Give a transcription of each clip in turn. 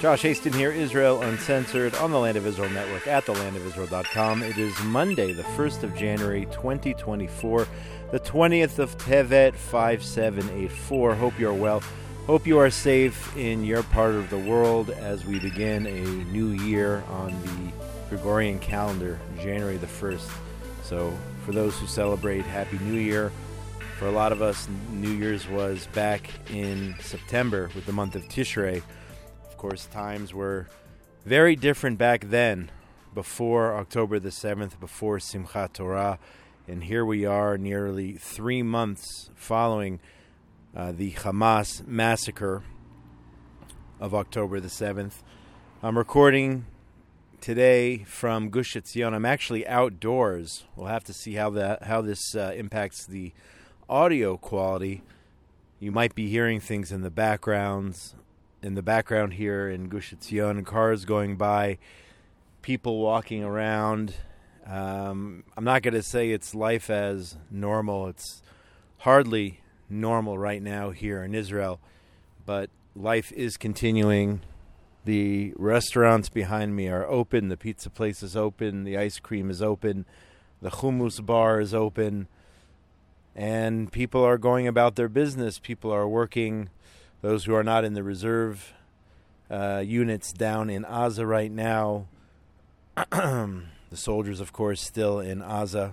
Josh Hasten here, Israel Uncensored, on the Land of Israel Network at thelandofisrael.com. It is Monday, the 1st of January, 2024, the 20th of Tevet, 5784. Hope you're well. Hope you are safe in your part of the world as we begin a new year on the Gregorian calendar, January the 1st. So, for those who celebrate, Happy New Year. For a lot of us, New Year's was back in September with the month of Tishrei course, times were very different back then, before October the 7th, before Simchat Torah. And here we are, nearly three months following uh, the Hamas massacre of October the 7th. I'm recording today from Gush Etzion. I'm actually outdoors. We'll have to see how that how this uh, impacts the audio quality. You might be hearing things in the backgrounds in the background here in Gush Etzion, cars going by, people walking around. Um, I'm not going to say it's life as normal. It's hardly normal right now here in Israel, but life is continuing. The restaurants behind me are open. The pizza place is open. The ice cream is open. The hummus bar is open. And people are going about their business. People are working those who are not in the reserve uh, units down in Aza right now. the soldiers, of course, still in Aza.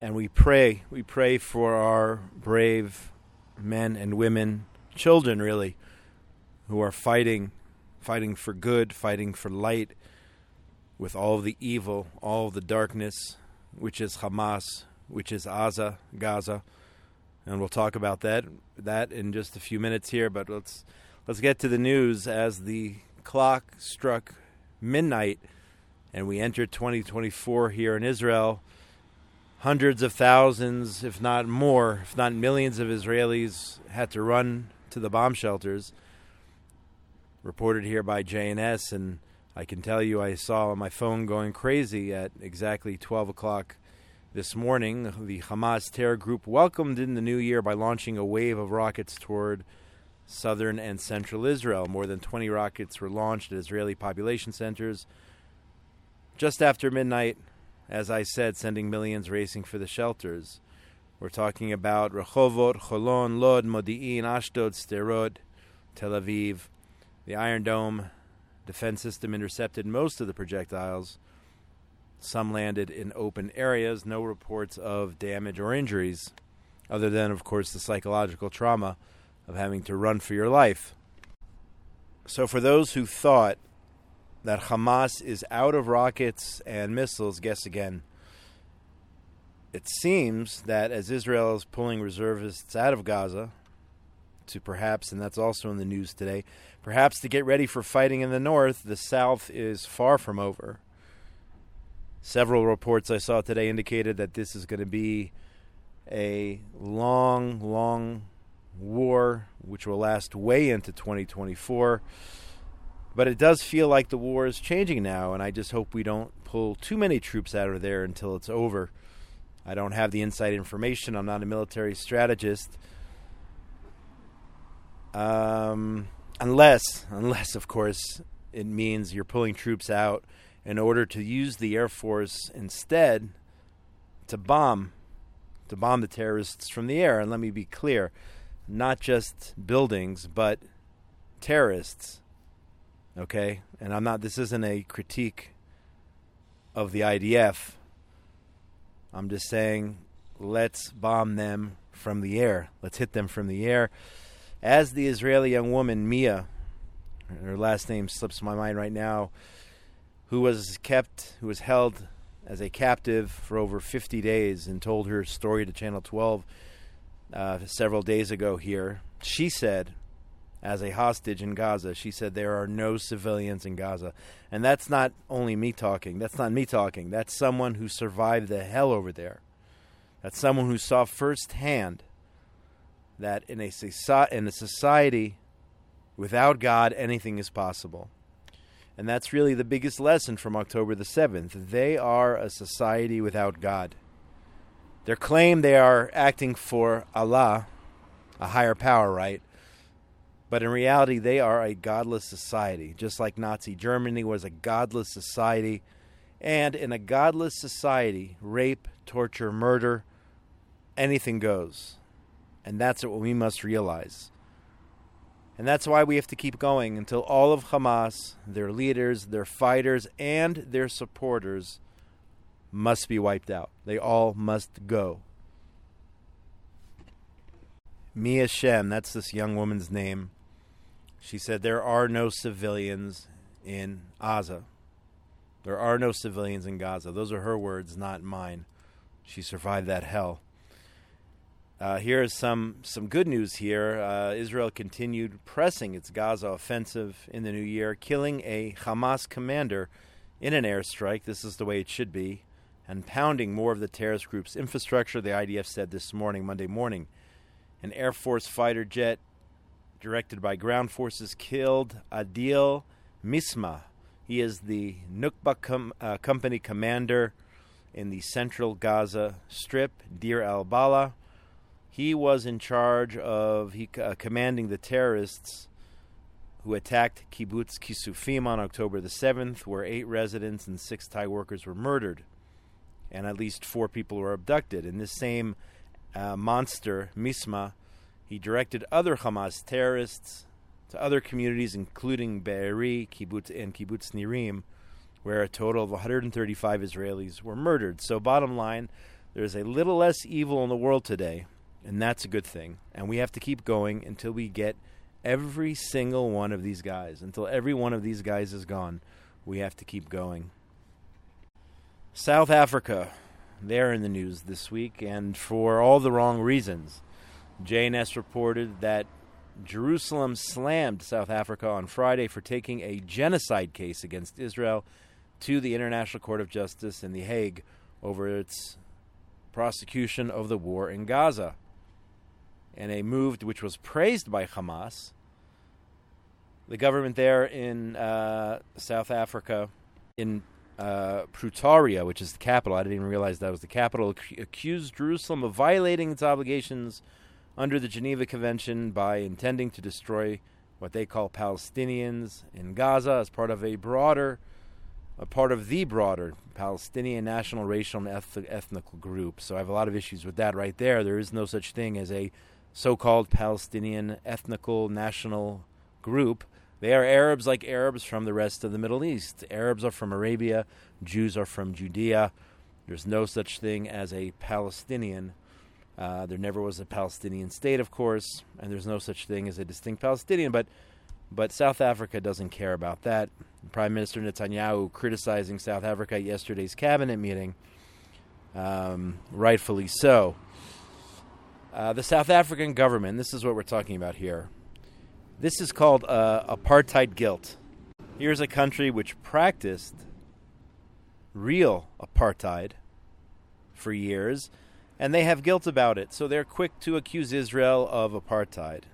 And we pray, we pray for our brave men and women, children really, who are fighting, fighting for good, fighting for light, with all the evil, all the darkness, which is Hamas, which is Aza, Gaza and we'll talk about that that in just a few minutes here. But let's let's get to the news as the clock struck midnight and we entered 2024 here in Israel. Hundreds of thousands, if not more, if not millions of Israelis had to run to the bomb shelters. Reported here by JNS, and I can tell you I saw my phone going crazy at exactly 12 o'clock this morning, the Hamas terror group welcomed in the new year by launching a wave of rockets toward southern and central Israel. More than 20 rockets were launched at Israeli population centers just after midnight, as I said, sending millions racing for the shelters. We're talking about Rehovot, Cholon, Lod, Modi'in, Ashdod, Sderot, Tel Aviv. The Iron Dome defense system intercepted most of the projectiles some landed in open areas. No reports of damage or injuries, other than, of course, the psychological trauma of having to run for your life. So, for those who thought that Hamas is out of rockets and missiles, guess again. It seems that as Israel is pulling reservists out of Gaza to perhaps, and that's also in the news today, perhaps to get ready for fighting in the north, the south is far from over. Several reports I saw today indicated that this is going to be a long, long war, which will last way into 2024. But it does feel like the war is changing now, and I just hope we don't pull too many troops out of there until it's over. I don't have the inside information. I'm not a military strategist. Um, unless, unless, of course, it means you're pulling troops out in order to use the Air Force instead to bomb to bomb the terrorists from the air. And let me be clear, not just buildings, but terrorists. Okay? And I'm not this isn't a critique of the IDF. I'm just saying let's bomb them from the air. Let's hit them from the air. As the Israeli young woman Mia, her last name slips my mind right now, who was kept, who was held as a captive for over 50 days and told her story to Channel 12 uh, several days ago here. She said, as a hostage in Gaza, she said there are no civilians in Gaza. And that's not only me talking. That's not me talking. That's someone who survived the hell over there. That's someone who saw firsthand that in a, in a society without God, anything is possible. And that's really the biggest lesson from October the 7th. They are a society without God. Their claim they are acting for Allah, a higher power, right? But in reality, they are a godless society, just like Nazi Germany was a godless society. And in a godless society, rape, torture, murder, anything goes. And that's what we must realize. And that's why we have to keep going until all of Hamas, their leaders, their fighters, and their supporters must be wiped out. They all must go. Mia Shem, that's this young woman's name. She said, There are no civilians in Gaza. There are no civilians in Gaza. Those are her words, not mine. She survived that hell. Uh, here is some, some good news here. Uh, Israel continued pressing its Gaza offensive in the new year, killing a Hamas commander in an airstrike. This is the way it should be. And pounding more of the terrorist group's infrastructure, the IDF said this morning, Monday morning. An Air Force fighter jet directed by ground forces killed Adil Misma. He is the Nukba com- uh, company commander in the central Gaza Strip, Deir al Balah. He was in charge of he, uh, commanding the terrorists who attacked Kibbutz Kisufim on October the 7th, where eight residents and six Thai workers were murdered, and at least four people were abducted. In this same uh, monster, Misma, he directed other Hamas terrorists to other communities, including Be'eri, Kibbutz, and Kibbutz Nirim, where a total of 135 Israelis were murdered. So, bottom line, there's a little less evil in the world today and that's a good thing. And we have to keep going until we get every single one of these guys. Until every one of these guys is gone, we have to keep going. South Africa, they're in the news this week, and for all the wrong reasons. JNS reported that Jerusalem slammed South Africa on Friday for taking a genocide case against Israel to the International Court of Justice in The Hague over its prosecution of the war in Gaza and a move which was praised by Hamas. The government there in uh, South Africa, in uh, Pretoria, which is the capital, I didn't even realize that was the capital, ac- accused Jerusalem of violating its obligations under the Geneva Convention by intending to destroy what they call Palestinians in Gaza as part of a broader, a part of the broader Palestinian national, racial, and eth- ethnic group. So I have a lot of issues with that right there. There is no such thing as a so-called Palestinian ethnical national group. They are Arabs like Arabs from the rest of the Middle East. Arabs are from Arabia, Jews are from Judea. There's no such thing as a Palestinian. Uh, there never was a Palestinian state, of course, and there's no such thing as a distinct Palestinian. But, but South Africa doesn't care about that. Prime Minister Netanyahu criticizing South Africa at yesterday's cabinet meeting, um, rightfully so. Uh, the South African government, this is what we're talking about here. This is called uh, apartheid guilt. Here's a country which practiced real apartheid for years, and they have guilt about it. So they're quick to accuse Israel of apartheid.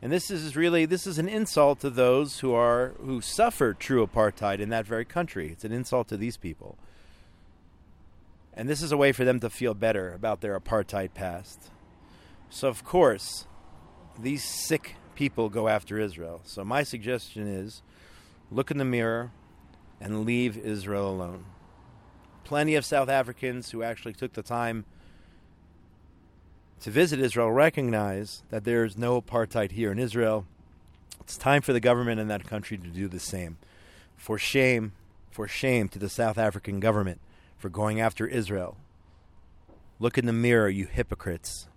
And this is really this is an insult to those who are who suffered true apartheid in that very country. It's an insult to these people. And this is a way for them to feel better about their apartheid past. So, of course, these sick people go after Israel. So, my suggestion is look in the mirror and leave Israel alone. Plenty of South Africans who actually took the time to visit Israel recognize that there is no apartheid here in Israel. It's time for the government in that country to do the same. For shame, for shame to the South African government for going after Israel. Look in the mirror, you hypocrites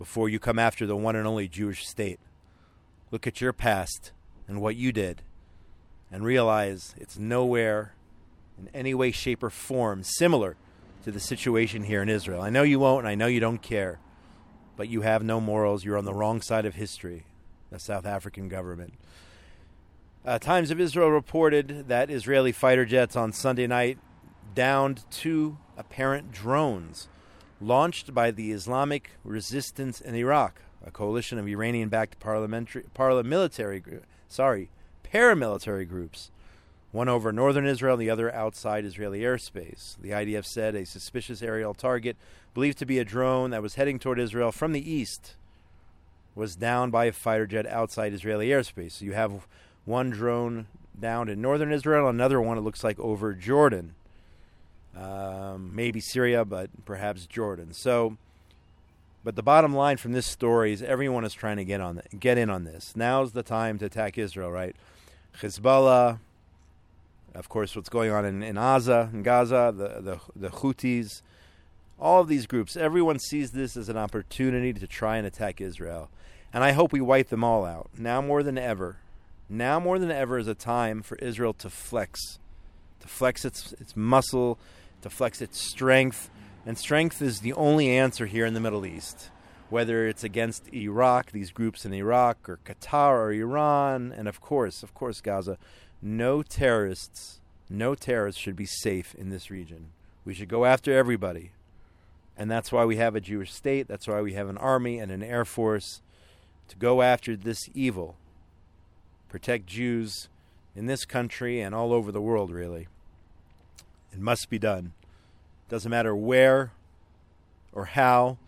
before you come after the one and only Jewish state. Look at your past and what you did and realize it's nowhere in any way, shape, or form similar to the situation here in Israel. I know you won't, and I know you don't care, but you have no morals. You're on the wrong side of history, the South African government. Uh, Times of Israel reported that Israeli fighter jets on Sunday night downed two apparent drones launched by the Islamic Resistance in Iraq, a coalition of Iranian-backed parliamentary, paramilitary, sorry, paramilitary groups, one over northern Israel, the other outside Israeli airspace. The IDF said a suspicious aerial target, believed to be a drone that was heading toward Israel from the east, was downed by a fighter jet outside Israeli airspace. So you have one drone down in northern Israel, another one it looks like over Jordan, um, maybe Syria, but perhaps Jordan. So, but the bottom line from this story is everyone is trying to get on the, get in on this. Now's the time to attack Israel, right? Hezbollah, of course, what's going on in, in Gaza, in Gaza, the, the the Houthis, all of these groups. Everyone sees this as an opportunity to try and attack Israel, and I hope we wipe them all out now more than ever. Now more than ever is a time for Israel to flex, to flex its its muscle, to flex its strength, and strength is the only answer here in the Middle East. Whether it's against Iraq, these groups in Iraq, or Qatar, or Iran, and of course, of course, Gaza, no terrorists, no terrorists should be safe in this region. We should go after everybody. And that's why we have a Jewish state. That's why we have an army and an air force to go after this evil protect Jews in this country and all over the world, really. It must be done. Doesn't matter where or how,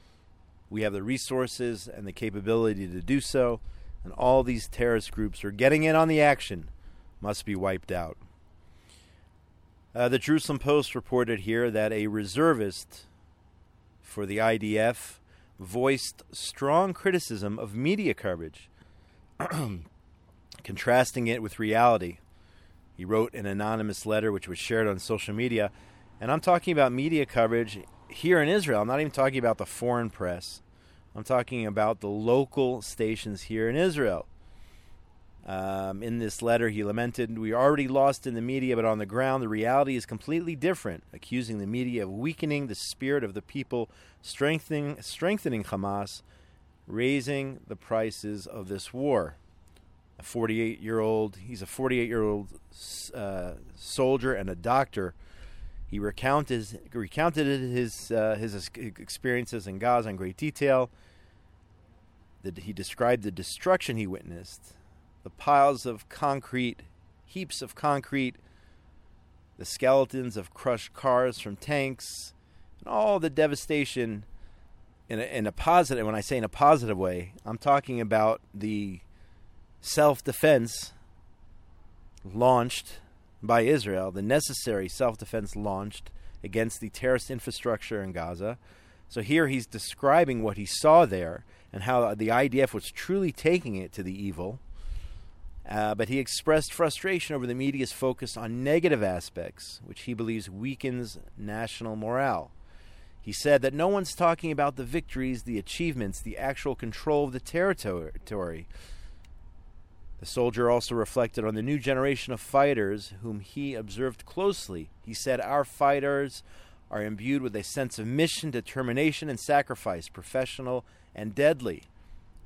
we have the resources and the capability to do so, and all these terrorist groups are getting in on the action, must be wiped out. Uh, the Jerusalem Post reported here that a reservist for the IDF voiced strong criticism of media coverage contrasting it with reality. He wrote an anonymous letter which was shared on social media. And I'm talking about media coverage here in Israel. I'm not even talking about the foreign press. I'm talking about the local stations here in Israel. Um, in this letter, he lamented, We are already lost in the media, but on the ground, the reality is completely different, accusing the media of weakening the spirit of the people, strengthening, strengthening Hamas, raising the prices of this war a 48 year old. He's a 48 year old uh, soldier and a doctor. He recounted recounted his uh, his experiences in Gaza in great detail. That he described the destruction he witnessed, the piles of concrete, heaps of concrete, the skeletons of crushed cars from tanks, and all the devastation. In a, in a positive, when I say in a positive way, I'm talking about the self defense launched by Israel, the necessary self defense launched against the terrorist infrastructure in Gaza. So here he's describing what he saw there and how the IDF was truly taking it to the evil. Uh, but he expressed frustration over the media's focus on negative aspects, which he believes weakens national morale. He said that no one's talking about the victories, the achievements, the actual control of the territory, the soldier also reflected on the new generation of fighters whom he observed closely. He said, Our fighters are imbued with a sense of mission, determination, and sacrifice, professional and deadly.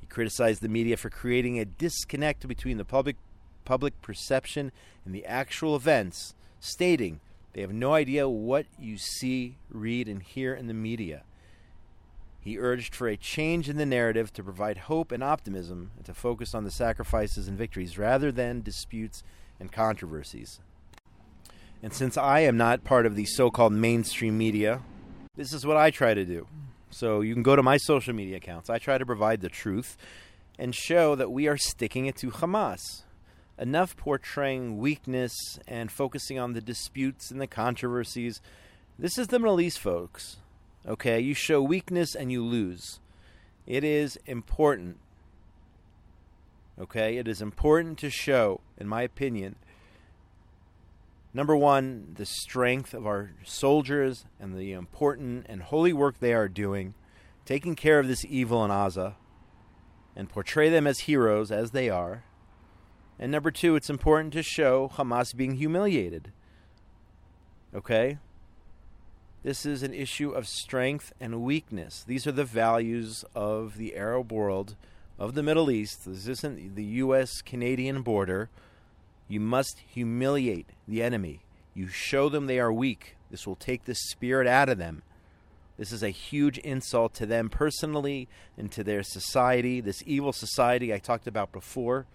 He criticized the media for creating a disconnect between the public public perception and the actual events, stating they have no idea what you see, read, and hear in the media. He urged for a change in the narrative to provide hope and optimism and to focus on the sacrifices and victories rather than disputes and controversies. And since I am not part of the so called mainstream media, this is what I try to do. So you can go to my social media accounts. I try to provide the truth and show that we are sticking it to Hamas. Enough portraying weakness and focusing on the disputes and the controversies. This is the Middle East, folks. Okay, you show weakness and you lose. It is important. Okay, it is important to show, in my opinion, number one, the strength of our soldiers and the important and holy work they are doing, taking care of this evil in Gaza, and portray them as heroes as they are. And number two, it's important to show Hamas being humiliated. Okay? This is an issue of strength and weakness. These are the values of the Arab world, of the Middle East. This isn't the U.S. Canadian border. You must humiliate the enemy. You show them they are weak. This will take the spirit out of them. This is a huge insult to them personally and to their society, this evil society I talked about before.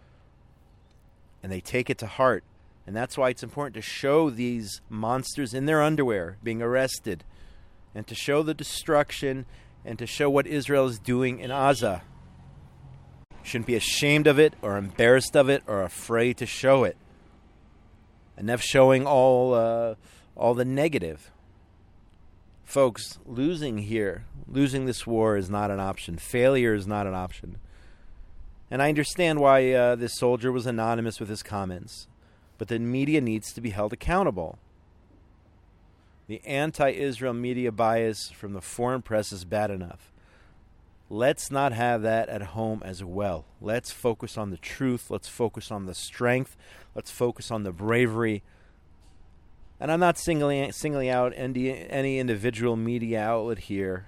And they take it to heart. And that's why it's important to show these monsters in their underwear being arrested and to show the destruction and to show what Israel is doing in Gaza. Shouldn't be ashamed of it or embarrassed of it or afraid to show it. Enough showing all uh, all the negative. Folks, losing here, losing this war is not an option. Failure is not an option. And I understand why uh, this soldier was anonymous with his comments, but the media needs to be held accountable. The anti Israel media bias from the foreign press is bad enough. Let's not have that at home as well. Let's focus on the truth. Let's focus on the strength. Let's focus on the bravery. And I'm not singling, singling out any, any individual media outlet here.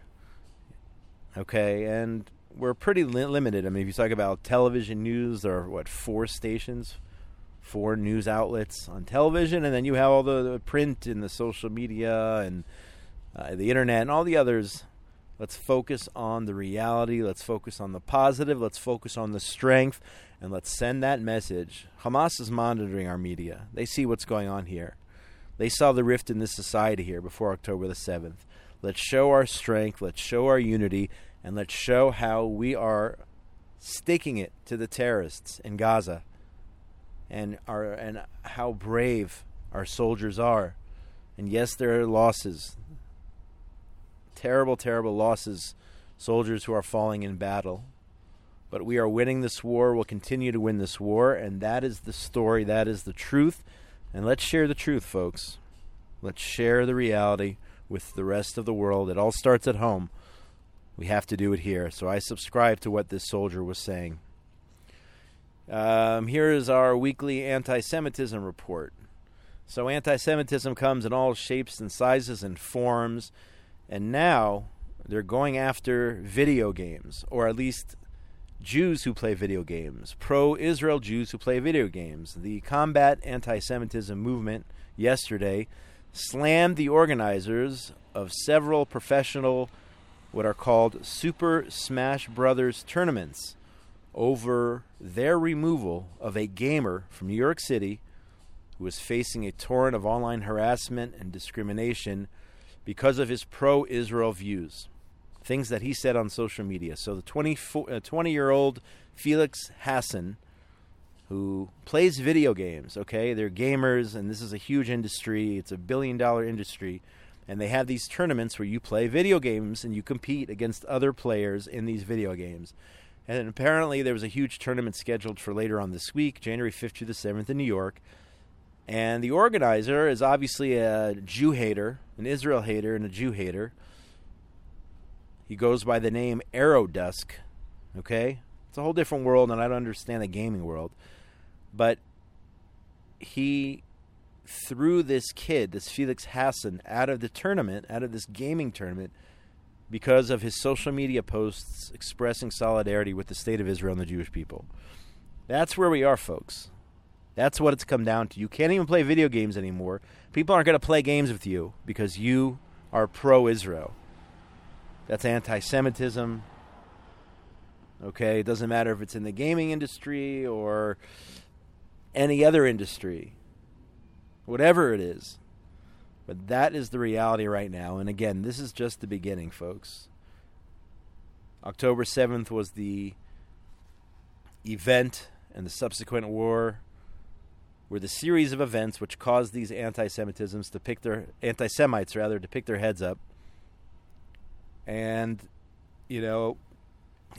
Okay, and we're pretty li- limited. I mean, if you talk about television news, there are what four stations, four news outlets on television, and then you have all the, the print and the social media and uh, the internet and all the others. Let's focus on the reality. Let's focus on the positive. Let's focus on the strength, and let's send that message. Hamas is monitoring our media. They see what's going on here. They saw the rift in this society here before October the 7th. Let's show our strength. Let's show our unity and let's show how we are sticking it to the terrorists in Gaza and our and how brave our soldiers are. And yes, there are losses. Terrible, terrible losses. Soldiers who are falling in battle. But we are winning this war. We'll continue to win this war. And that is the story. That is the truth. And let's share the truth, folks. Let's share the reality with the rest of the world. It all starts at home. We have to do it here. So I subscribe to what this soldier was saying. Um, here is our weekly anti Semitism report. So, anti Semitism comes in all shapes and sizes and forms, and now they're going after video games, or at least Jews who play video games, pro Israel Jews who play video games. The Combat Anti Semitism movement yesterday slammed the organizers of several professional what are called Super Smash Brothers tournaments over their removal of a gamer from New York City who was facing a torrent of online harassment and discrimination because of his pro Israel views, things that he said on social media. So the 20 uh, year old Felix Hassan, who plays video games, okay, they're gamers, and this is a huge industry, it's a billion dollar industry and they have these tournaments where you play video games and you compete against other players in these video games. And apparently, there was a huge tournament scheduled for later on this week, January 5th through the 7th in New York. And the organizer is obviously a Jew hater, an Israel hater, and a Jew hater. He goes by the name Aerodusk. Okay? It's a whole different world, and I don't understand the gaming world. But he threw this kid, this Felix Hassan, out of the tournament, out of this gaming tournament, because of his social media posts expressing solidarity with the state of Israel and the Jewish people. That's where we are, folks. That's what it's come down to. You can't even play video games anymore. People aren't going to play games with you because you are pro Israel. That's anti Semitism. Okay? It doesn't matter if it's in the gaming industry or any other industry whatever it is. But that is the reality right now. And again, this is just the beginning, folks. October 7th was the event and the subsequent war were the series of events which caused these anti-Semitisms to pick their anti-Semites rather to pick their heads up. And you know,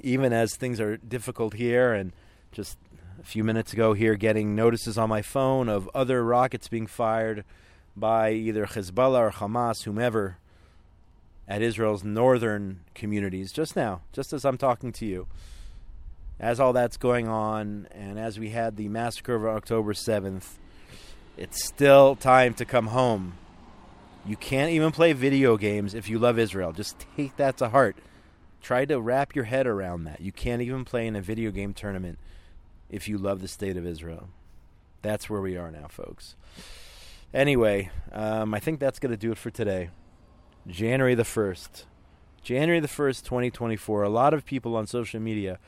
even as things are difficult here and just a few minutes ago here getting notices on my phone of other rockets being fired by either Hezbollah or Hamas, whomever, at Israel's northern communities just now, just as I'm talking to you. As all that's going on, and as we had the massacre of October 7th, it's still time to come home. You can't even play video games if you love Israel. Just take that to heart. Try to wrap your head around that. You can't even play in a video game tournament if you love the state of Israel. That's where we are now, folks. Anyway, um, I think that's going to do it for today. January the 1st. January the 1st, 2024. A lot of people on social media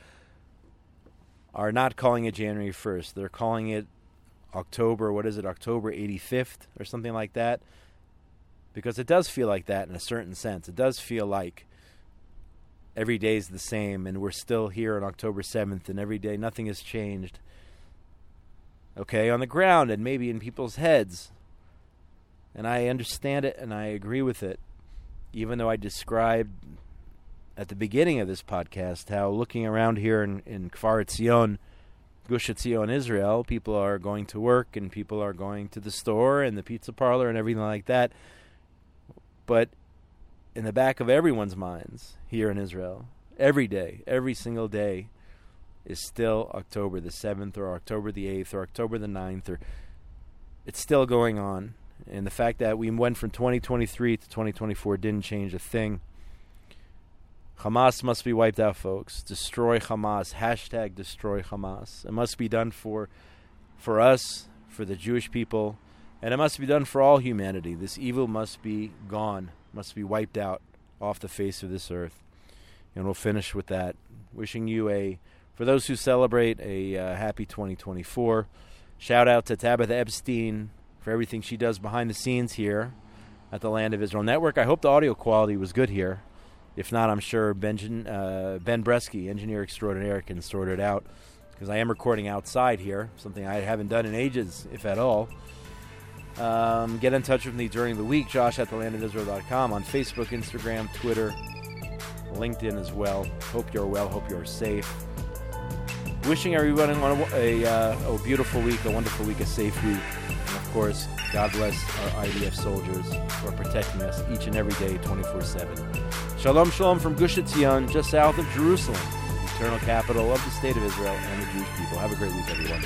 are not calling it January 1st. They're calling it October, what is it, October 85th or something like that. Because it does feel like that in a certain sense. It does feel like every day is the same, and we're still here on October 7th, and every day nothing has changed. Okay, on the ground and maybe in people's heads. And I understand it and I agree with it, even though I described at the beginning of this podcast how looking around here in, in Kfar Etzion, Gush Etzion, Israel, people are going to work and people are going to the store and the pizza parlor and everything like that. But in the back of everyone's minds here in Israel, every day, every single day, is still October the 7th or October the 8th or October the 9th or it's still going on. And the fact that we went from 2023 to 2024 didn't change a thing. Hamas must be wiped out, folks. Destroy Hamas. Hashtag destroy Hamas. It must be done for, for us, for the Jewish people, and it must be done for all humanity. This evil must be gone, must be wiped out off the face of this earth. And we'll finish with that. Wishing you a, for those who celebrate, a uh, happy 2024. Shout out to Tabitha Epstein for everything she does behind the scenes here at the Land of Israel Network. I hope the audio quality was good here. If not, I'm sure Benjamin, uh, Ben Bresky, engineer extraordinaire, can sort it out because I am recording outside here, something I haven't done in ages, if at all. Um, get in touch with me during the week, josh at thelandofisrael.com on Facebook, Instagram, Twitter, LinkedIn as well. Hope you're well, hope you're safe. Wishing everyone a, a, uh, a beautiful week, a wonderful week, a safe week. Course, God bless our IDF soldiers are protecting us each and every day, 24 7. Shalom, shalom from Gush Etzion, just south of Jerusalem, the eternal capital of the state of Israel and the Jewish people. Have a great week, everyone.